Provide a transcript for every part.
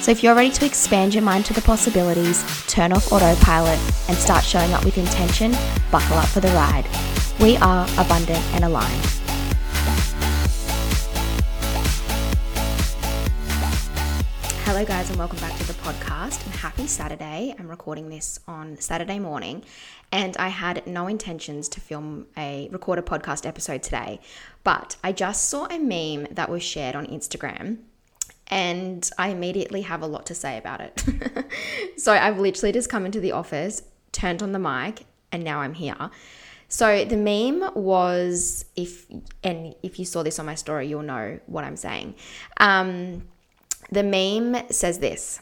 So if you're ready to expand your mind to the possibilities, turn off autopilot, and start showing up with intention, buckle up for the ride. We are abundant and aligned. Hello, guys, and welcome back to the podcast. And happy Saturday. I'm recording this on Saturday morning, and I had no intentions to film a record a podcast episode today, but I just saw a meme that was shared on Instagram and I immediately have a lot to say about it. so I've literally just come into the office, turned on the mic, and now I'm here. So the meme was if and if you saw this on my story, you'll know what I'm saying. Um, the meme says this.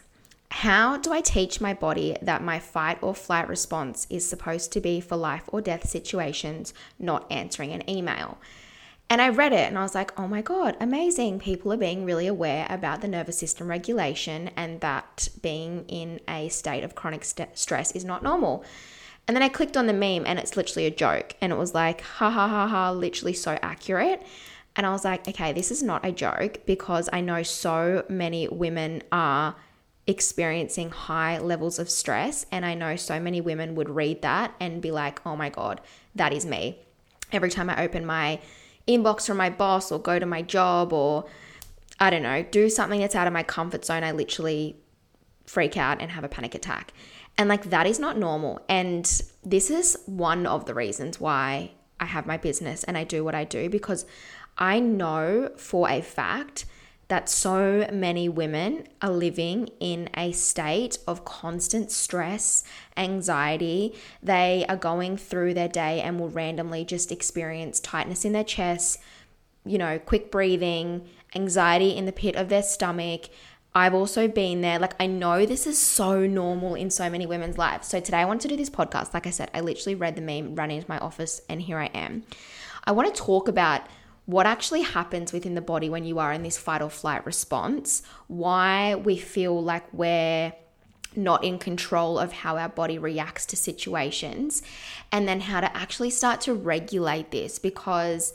How do I teach my body that my fight or flight response is supposed to be for life or death situations, not answering an email? And I read it and I was like, oh my God, amazing. People are being really aware about the nervous system regulation and that being in a state of chronic st- stress is not normal. And then I clicked on the meme and it's literally a joke. And it was like, ha ha ha ha, literally so accurate. And I was like, okay, this is not a joke because I know so many women are experiencing high levels of stress. And I know so many women would read that and be like, oh my God, that is me. Every time I open my inbox from my boss or go to my job or I don't know, do something that's out of my comfort zone, I literally freak out and have a panic attack. And like that is not normal. And this is one of the reasons why I have my business and I do what I do because I know for a fact that so many women are living in a state of constant stress, anxiety. They are going through their day and will randomly just experience tightness in their chest, you know, quick breathing, anxiety in the pit of their stomach. I've also been there. Like, I know this is so normal in so many women's lives. So, today I want to do this podcast. Like I said, I literally read the meme, ran into my office, and here I am. I want to talk about what actually happens within the body when you are in this fight or flight response, why we feel like we're not in control of how our body reacts to situations, and then how to actually start to regulate this because,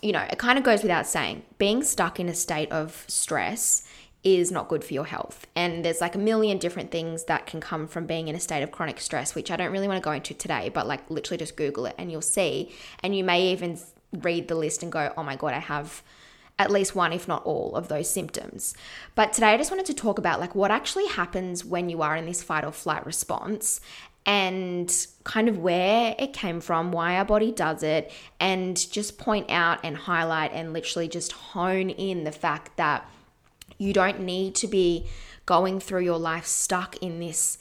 you know, it kind of goes without saying, being stuck in a state of stress is not good for your health. And there's like a million different things that can come from being in a state of chronic stress, which I don't really want to go into today, but like literally just Google it and you'll see. And you may even read the list and go, oh my God, I have at least one, if not all, of those symptoms. But today I just wanted to talk about like what actually happens when you are in this fight or flight response and kind of where it came from, why our body does it, and just point out and highlight and literally just hone in the fact that you don't need to be going through your life stuck in this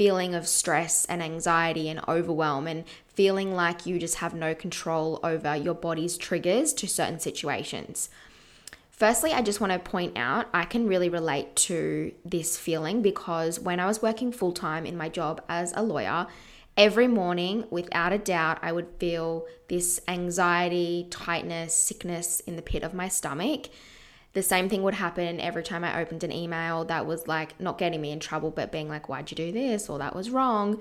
feeling of stress and anxiety and overwhelm and feeling like you just have no control over your body's triggers to certain situations. Firstly, I just want to point out I can really relate to this feeling because when I was working full time in my job as a lawyer, every morning, without a doubt, I would feel this anxiety, tightness, sickness in the pit of my stomach. The same thing would happen every time I opened an email that was like not getting me in trouble, but being like, why'd you do this? Or that was wrong.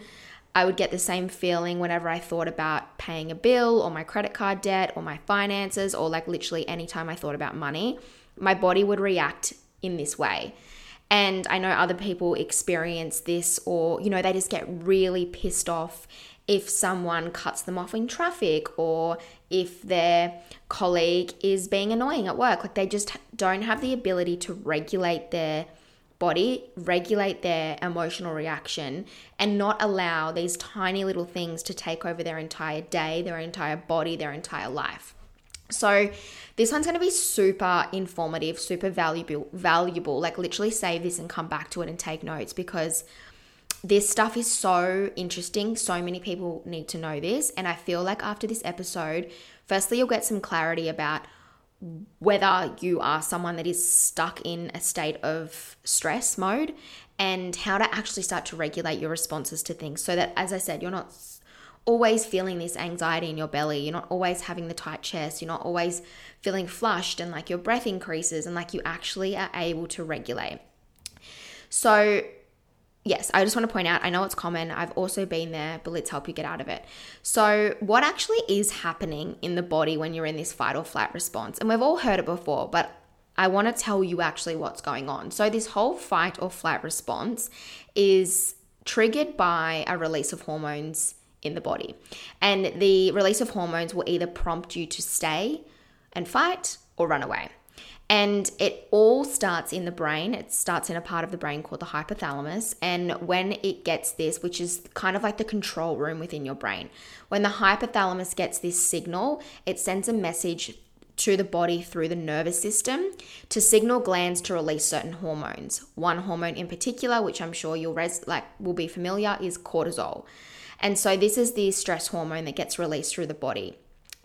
I would get the same feeling whenever I thought about paying a bill or my credit card debt or my finances or like literally anytime I thought about money. My body would react in this way. And I know other people experience this or, you know, they just get really pissed off if someone cuts them off in traffic or if their colleague is being annoying at work. Like they just don't have the ability to regulate their body regulate their emotional reaction and not allow these tiny little things to take over their entire day, their entire body, their entire life. So, this one's going to be super informative, super valuable, valuable. Like literally save this and come back to it and take notes because this stuff is so interesting. So many people need to know this, and I feel like after this episode, firstly you'll get some clarity about whether you are someone that is stuck in a state of stress mode and how to actually start to regulate your responses to things so that, as I said, you're not always feeling this anxiety in your belly. You're not always having the tight chest. You're not always feeling flushed and like your breath increases and like you actually are able to regulate. So, yes, I just want to point out I know it's common. I've also been there, but let's help you get out of it. So, what actually is happening in the body when you're in this fight or flight response? And we've all heard it before, but I want to tell you actually what's going on. So, this whole fight or flight response is triggered by a release of hormones in the body. And the release of hormones will either prompt you to stay and fight or run away. And it all starts in the brain. It starts in a part of the brain called the hypothalamus. And when it gets this, which is kind of like the control room within your brain, when the hypothalamus gets this signal, it sends a message to the body through the nervous system to signal glands to release certain hormones. One hormone in particular, which I'm sure you'll res- like will be familiar, is cortisol. And so this is the stress hormone that gets released through the body.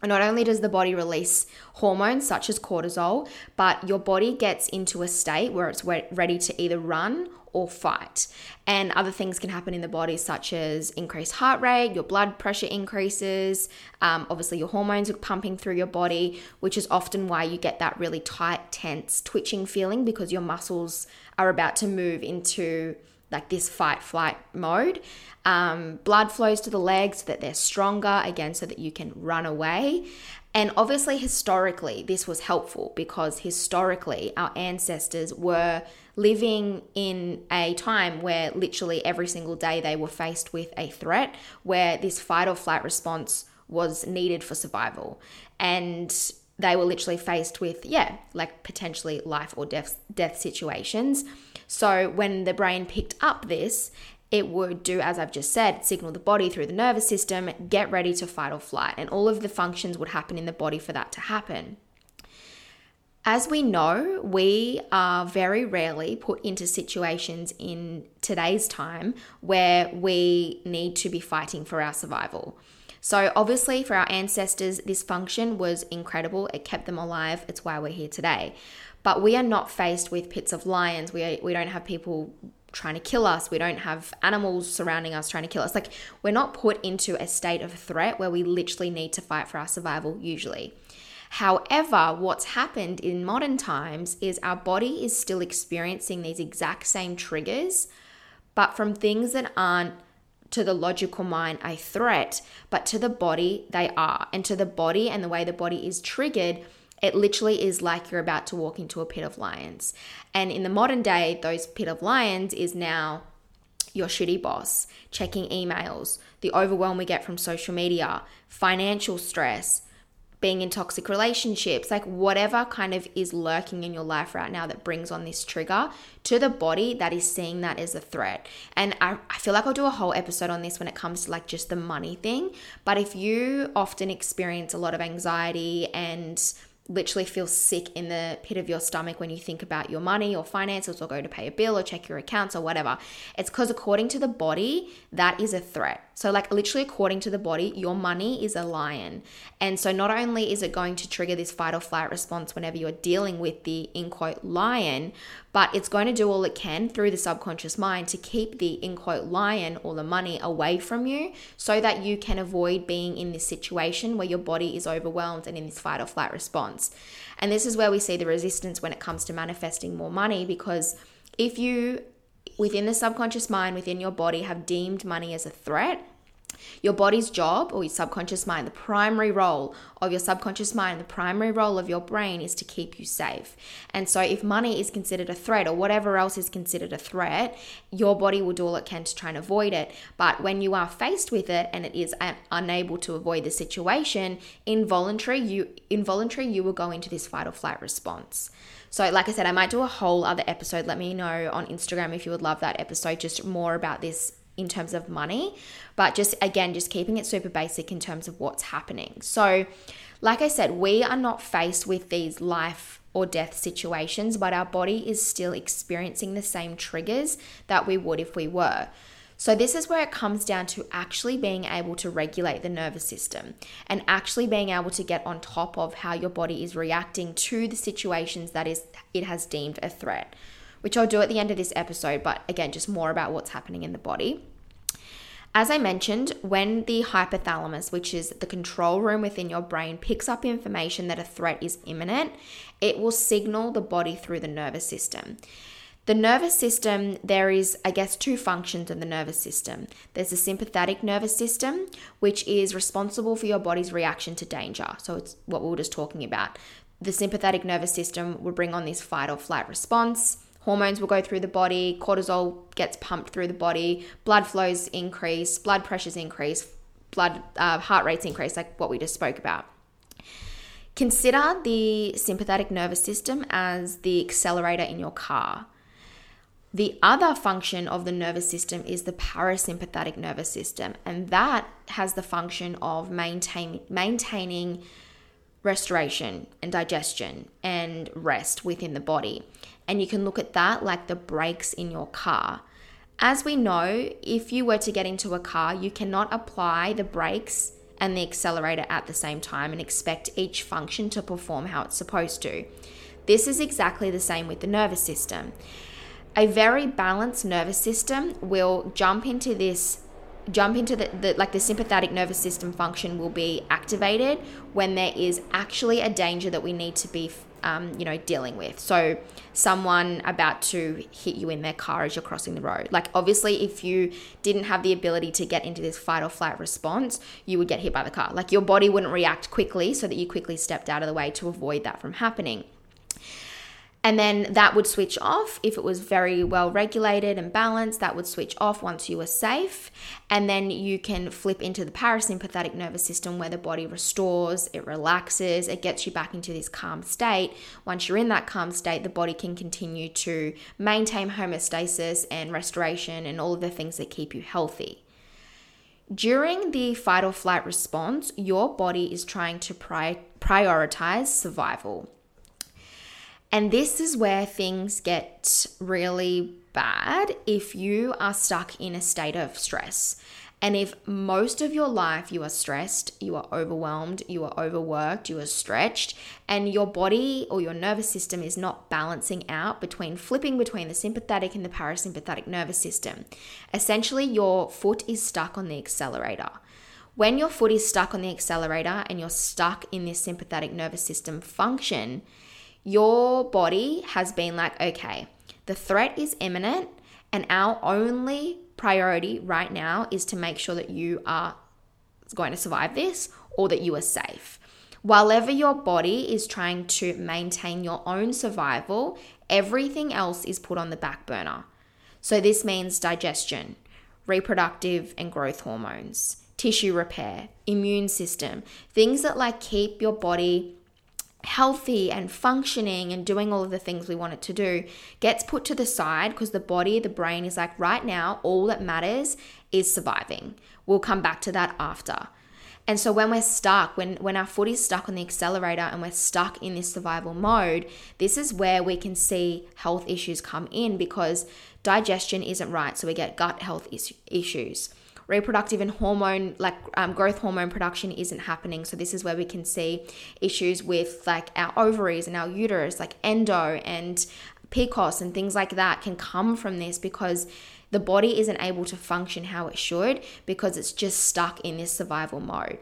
Not only does the body release hormones such as cortisol, but your body gets into a state where it's ready to either run or fight. And other things can happen in the body, such as increased heart rate, your blood pressure increases, um, obviously, your hormones are pumping through your body, which is often why you get that really tight, tense, twitching feeling because your muscles are about to move into like this fight flight mode. Um, blood flows to the legs so that they're stronger, again, so that you can run away. And obviously, historically, this was helpful because historically, our ancestors were living in a time where literally every single day they were faced with a threat where this fight or flight response was needed for survival. And they were literally faced with, yeah, like potentially life or death, death situations. So when the brain picked up this, it would do, as I've just said, signal the body through the nervous system, get ready to fight or flight. And all of the functions would happen in the body for that to happen. As we know, we are very rarely put into situations in today's time where we need to be fighting for our survival. So, obviously, for our ancestors, this function was incredible. It kept them alive. It's why we're here today. But we are not faced with pits of lions. We, we don't have people trying to kill us. We don't have animals surrounding us trying to kill us. Like, we're not put into a state of threat where we literally need to fight for our survival, usually. However, what's happened in modern times is our body is still experiencing these exact same triggers, but from things that aren't to the logical mind a threat, but to the body they are. And to the body and the way the body is triggered, it literally is like you're about to walk into a pit of lions. And in the modern day, those pit of lions is now your shitty boss, checking emails, the overwhelm we get from social media, financial stress, being in toxic relationships, like whatever kind of is lurking in your life right now that brings on this trigger to the body that is seeing that as a threat. And I, I feel like I'll do a whole episode on this when it comes to like just the money thing. But if you often experience a lot of anxiety and literally feel sick in the pit of your stomach when you think about your money or finances or go to pay a bill or check your accounts or whatever. It's because according to the body, that is a threat. So, like, literally, according to the body, your money is a lion. And so, not only is it going to trigger this fight or flight response whenever you're dealing with the in quote lion, but it's going to do all it can through the subconscious mind to keep the in quote lion or the money away from you so that you can avoid being in this situation where your body is overwhelmed and in this fight or flight response. And this is where we see the resistance when it comes to manifesting more money because if you within the subconscious mind, within your body, have deemed money as a threat, your body's job or your subconscious mind, the primary role of your subconscious mind, the primary role of your brain is to keep you safe. And so, if money is considered a threat or whatever else is considered a threat, your body will do all it can to try and avoid it. But when you are faced with it and it is unable to avoid the situation, involuntary, you involuntary, you will go into this fight or flight response. So, like I said, I might do a whole other episode. Let me know on Instagram if you would love that episode, just more about this in terms of money, but just again, just keeping it super basic in terms of what's happening. So, like I said, we are not faced with these life or death situations, but our body is still experiencing the same triggers that we would if we were. So, this is where it comes down to actually being able to regulate the nervous system and actually being able to get on top of how your body is reacting to the situations that is it has deemed a threat which I'll do at the end of this episode, but again, just more about what's happening in the body. As I mentioned, when the hypothalamus, which is the control room within your brain, picks up information that a threat is imminent, it will signal the body through the nervous system. The nervous system, there is, I guess, two functions of the nervous system. There's the sympathetic nervous system, which is responsible for your body's reaction to danger. So it's what we were just talking about. The sympathetic nervous system will bring on this fight or flight response. Hormones will go through the body, cortisol gets pumped through the body, blood flows increase, blood pressures increase, blood uh, heart rates increase, like what we just spoke about. Consider the sympathetic nervous system as the accelerator in your car. The other function of the nervous system is the parasympathetic nervous system, and that has the function of maintain, maintaining restoration and digestion and rest within the body. And you can look at that like the brakes in your car. As we know, if you were to get into a car, you cannot apply the brakes and the accelerator at the same time and expect each function to perform how it's supposed to. This is exactly the same with the nervous system a very balanced nervous system will jump into this jump into the, the, like the sympathetic nervous system function will be activated when there is actually a danger that we need to be um, you know dealing with. So someone about to hit you in their car as you're crossing the road. Like obviously if you didn't have the ability to get into this fight or flight response you would get hit by the car. Like your body wouldn't react quickly so that you quickly stepped out of the way to avoid that from happening and then that would switch off if it was very well regulated and balanced. That would switch off once you were safe. And then you can flip into the parasympathetic nervous system where the body restores, it relaxes, it gets you back into this calm state. Once you're in that calm state, the body can continue to maintain homeostasis and restoration and all of the things that keep you healthy. During the fight or flight response, your body is trying to pri- prioritize survival. And this is where things get really bad if you are stuck in a state of stress. And if most of your life you are stressed, you are overwhelmed, you are overworked, you are stretched, and your body or your nervous system is not balancing out between flipping between the sympathetic and the parasympathetic nervous system, essentially your foot is stuck on the accelerator. When your foot is stuck on the accelerator and you're stuck in this sympathetic nervous system function, your body has been like, okay, the threat is imminent, and our only priority right now is to make sure that you are going to survive this or that you are safe. While ever your body is trying to maintain your own survival, everything else is put on the back burner. So, this means digestion, reproductive and growth hormones, tissue repair, immune system, things that like keep your body healthy and functioning and doing all of the things we want it to do gets put to the side because the body, the brain is like, right now, all that matters is surviving. We'll come back to that after. And so when we're stuck, when when our foot is stuck on the accelerator and we're stuck in this survival mode, this is where we can see health issues come in because digestion isn't right, so we get gut health is- issues reproductive and hormone like um, growth hormone production isn't happening. So this is where we can see issues with like our ovaries and our uterus like endo and pcos and things like that can come from this because the body isn't able to function how it should because it's just stuck in this survival mode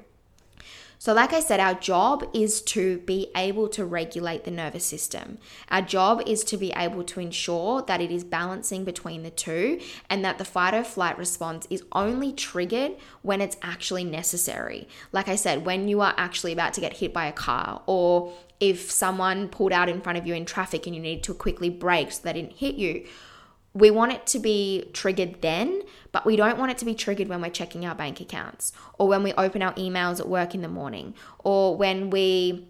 so, like I said, our job is to be able to regulate the nervous system. Our job is to be able to ensure that it is balancing between the two and that the fight or flight response is only triggered when it's actually necessary. Like I said, when you are actually about to get hit by a car or if someone pulled out in front of you in traffic and you needed to quickly brake so they didn't hit you we want it to be triggered then, but we don't want it to be triggered when we're checking our bank accounts or when we open our emails at work in the morning or when we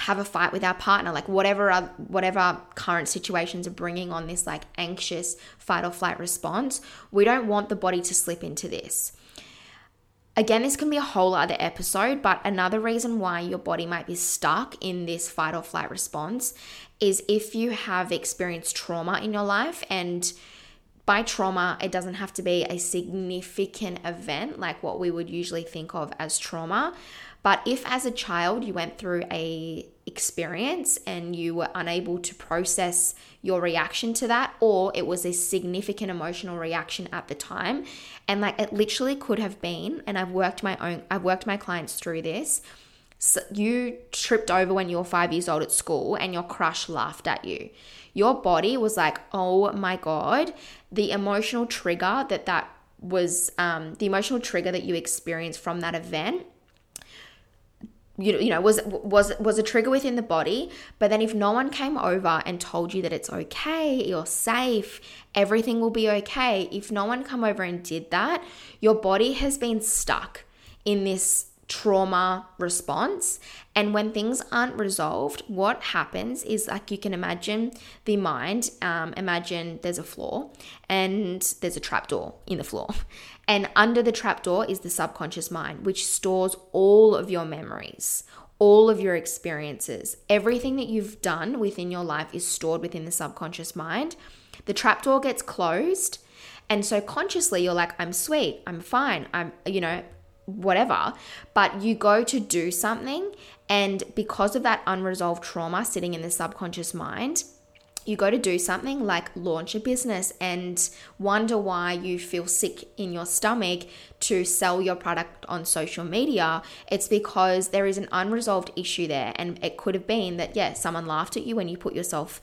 have a fight with our partner. Like whatever whatever current situations are bringing on this like anxious fight or flight response we don't want the body to slip into this. Again, this can be a whole other episode, but another reason why your body might be stuck in this fight or flight response is if you have experienced trauma in your life and by trauma, it doesn't have to be a significant event like what we would usually think of as trauma. But if as a child you went through a experience and you were unable to process your reaction to that or it was a significant emotional reaction at the time and like it literally could have been and I've worked my own I've worked my clients through this you tripped over when you were 5 years old at school and your crush laughed at you. Your body was like oh my god. The emotional trigger that that was um, the emotional trigger that you experienced from that event you, you know was was was a trigger within the body but then if no one came over and told you that it's okay you're safe everything will be okay if no one come over and did that your body has been stuck in this trauma response. And when things aren't resolved, what happens is like you can imagine the mind, um, imagine there's a floor and there's a trapdoor in the floor. And under the trapdoor is the subconscious mind, which stores all of your memories, all of your experiences. Everything that you've done within your life is stored within the subconscious mind. The trapdoor gets closed. And so consciously, you're like, I'm sweet, I'm fine, I'm, you know, whatever, but you go to do something, and because of that unresolved trauma sitting in the subconscious mind, you go to do something like launch a business and wonder why you feel sick in your stomach to sell your product on social media, it's because there is an unresolved issue there. And it could have been that, yeah, someone laughed at you when you put yourself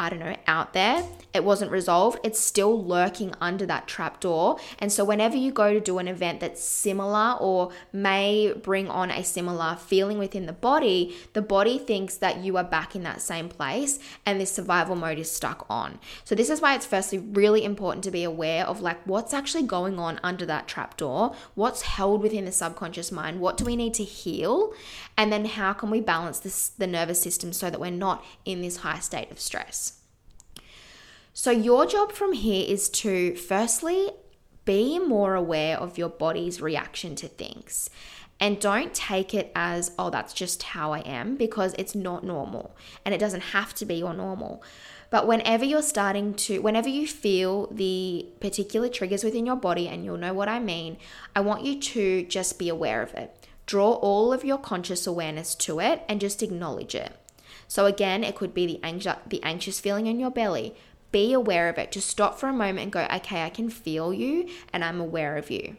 I don't know, out there. It wasn't resolved. It's still lurking under that trap door. And so, whenever you go to do an event that's similar or may bring on a similar feeling within the body, the body thinks that you are back in that same place and this survival mode is stuck on. So, this is why it's firstly really important to be aware of like what's actually going on under that trap door, what's held within the subconscious mind, what do we need to heal, and then how can we balance this, the nervous system so that we're not in this high state of stress. So, your job from here is to firstly be more aware of your body's reaction to things. And don't take it as, oh, that's just how I am, because it's not normal and it doesn't have to be your normal. But whenever you're starting to, whenever you feel the particular triggers within your body, and you'll know what I mean, I want you to just be aware of it. Draw all of your conscious awareness to it and just acknowledge it. So again, it could be the the anxious feeling in your belly, be aware of it. Just stop for a moment and go, okay, I can feel you and I'm aware of you.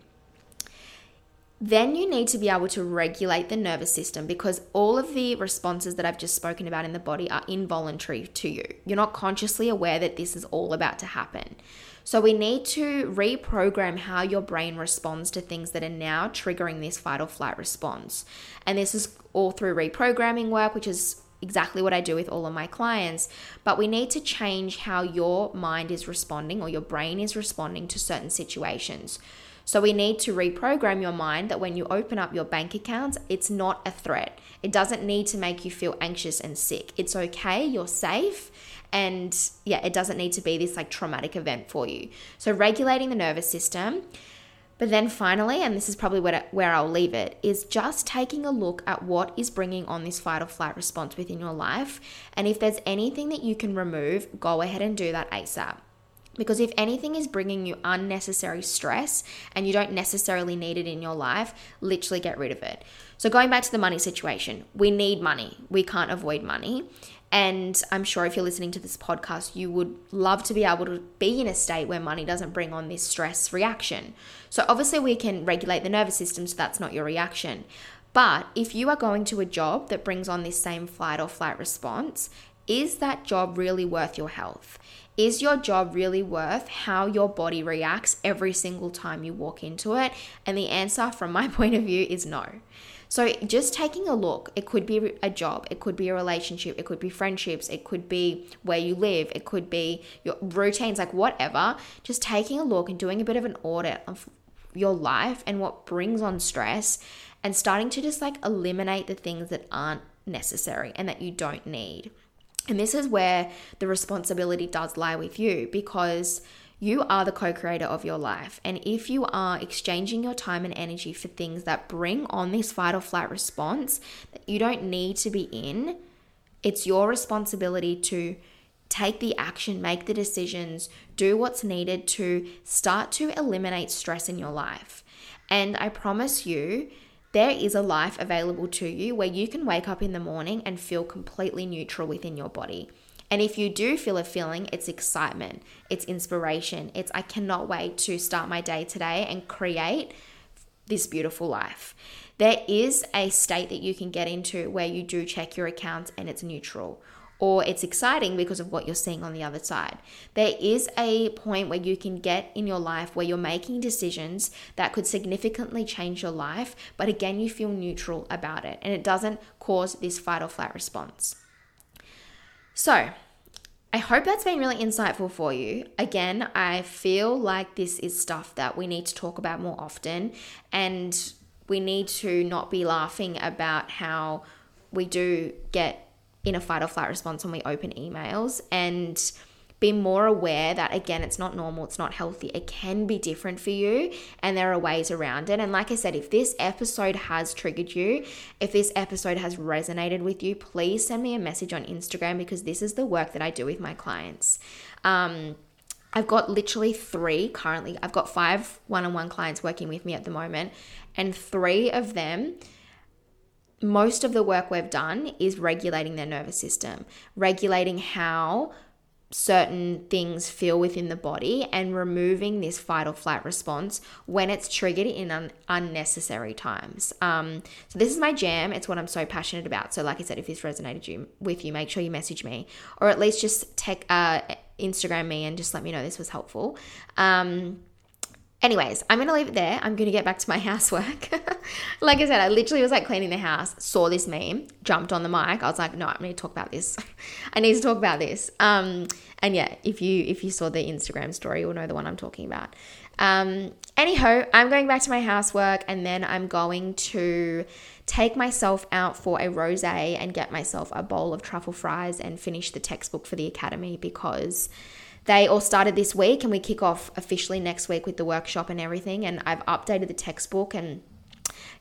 Then you need to be able to regulate the nervous system because all of the responses that I've just spoken about in the body are involuntary to you. You're not consciously aware that this is all about to happen. So we need to reprogram how your brain responds to things that are now triggering this fight or flight response. And this is all through reprogramming work, which is exactly what I do with all of my clients, but we need to change how your mind is responding or your brain is responding to certain situations. So we need to reprogram your mind that when you open up your bank accounts, it's not a threat. It doesn't need to make you feel anxious and sick. It's okay, you're safe. And yeah, it doesn't need to be this like traumatic event for you. So, regulating the nervous system, but then finally, and this is probably where, where I'll leave it, is just taking a look at what is bringing on this fight or flight response within your life. And if there's anything that you can remove, go ahead and do that ASAP. Because if anything is bringing you unnecessary stress and you don't necessarily need it in your life, literally get rid of it. So, going back to the money situation, we need money. We can't avoid money. And I'm sure if you're listening to this podcast, you would love to be able to be in a state where money doesn't bring on this stress reaction. So, obviously, we can regulate the nervous system so that's not your reaction. But if you are going to a job that brings on this same flight or flight response, is that job really worth your health? Is your job really worth how your body reacts every single time you walk into it? And the answer, from my point of view, is no. So just taking a look, it could be a job, it could be a relationship, it could be friendships, it could be where you live, it could be your routines, like whatever. Just taking a look and doing a bit of an audit of your life and what brings on stress and starting to just like eliminate the things that aren't necessary and that you don't need. And this is where the responsibility does lie with you because you are the co creator of your life. And if you are exchanging your time and energy for things that bring on this fight or flight response that you don't need to be in, it's your responsibility to take the action, make the decisions, do what's needed to start to eliminate stress in your life. And I promise you, there is a life available to you where you can wake up in the morning and feel completely neutral within your body. And if you do feel a feeling, it's excitement, it's inspiration, it's I cannot wait to start my day today and create this beautiful life. There is a state that you can get into where you do check your accounts and it's neutral or it's exciting because of what you're seeing on the other side. There is a point where you can get in your life where you're making decisions that could significantly change your life, but again, you feel neutral about it and it doesn't cause this fight or flight response. So, I hope that's been really insightful for you. Again, I feel like this is stuff that we need to talk about more often, and we need to not be laughing about how we do get in a fight or flight response when we open emails and be more aware that again it's not normal it's not healthy it can be different for you and there are ways around it and like i said if this episode has triggered you if this episode has resonated with you please send me a message on instagram because this is the work that i do with my clients um, I've got literally three currently. I've got five one on one clients working with me at the moment, and three of them most of the work we've done is regulating their nervous system, regulating how certain things feel within the body and removing this fight or flight response when it's triggered in un- unnecessary times. Um, so this is my jam. It's what I'm so passionate about. So like I said, if this resonated you, with you, make sure you message me or at least just take uh, Instagram me and just let me know this was helpful. Um, Anyways, I'm to leave it there. I'm to get back to my housework. like I said, I literally was like cleaning the house, saw this meme, jumped on the mic. I was like, no, I'm going to talk about this. I need to talk about this. Um, and yeah, if you if you saw the Instagram story, you'll know the one I'm talking about. Um, anyhow, I'm going back to my housework and then I'm going to take myself out for a rosé and get myself a bowl of truffle fries and finish the textbook for the academy because they all started this week and we kick off officially next week with the workshop and everything. And I've updated the textbook and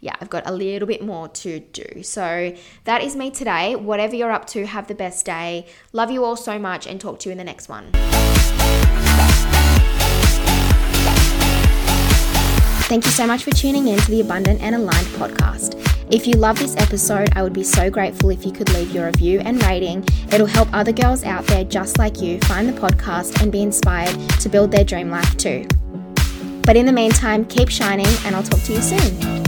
yeah, I've got a little bit more to do. So that is me today. Whatever you're up to, have the best day. Love you all so much and talk to you in the next one. Thank you so much for tuning in to the Abundant and Aligned podcast. If you love this episode, I would be so grateful if you could leave your review and rating. It'll help other girls out there just like you find the podcast and be inspired to build their dream life too. But in the meantime, keep shining, and I'll talk to you soon.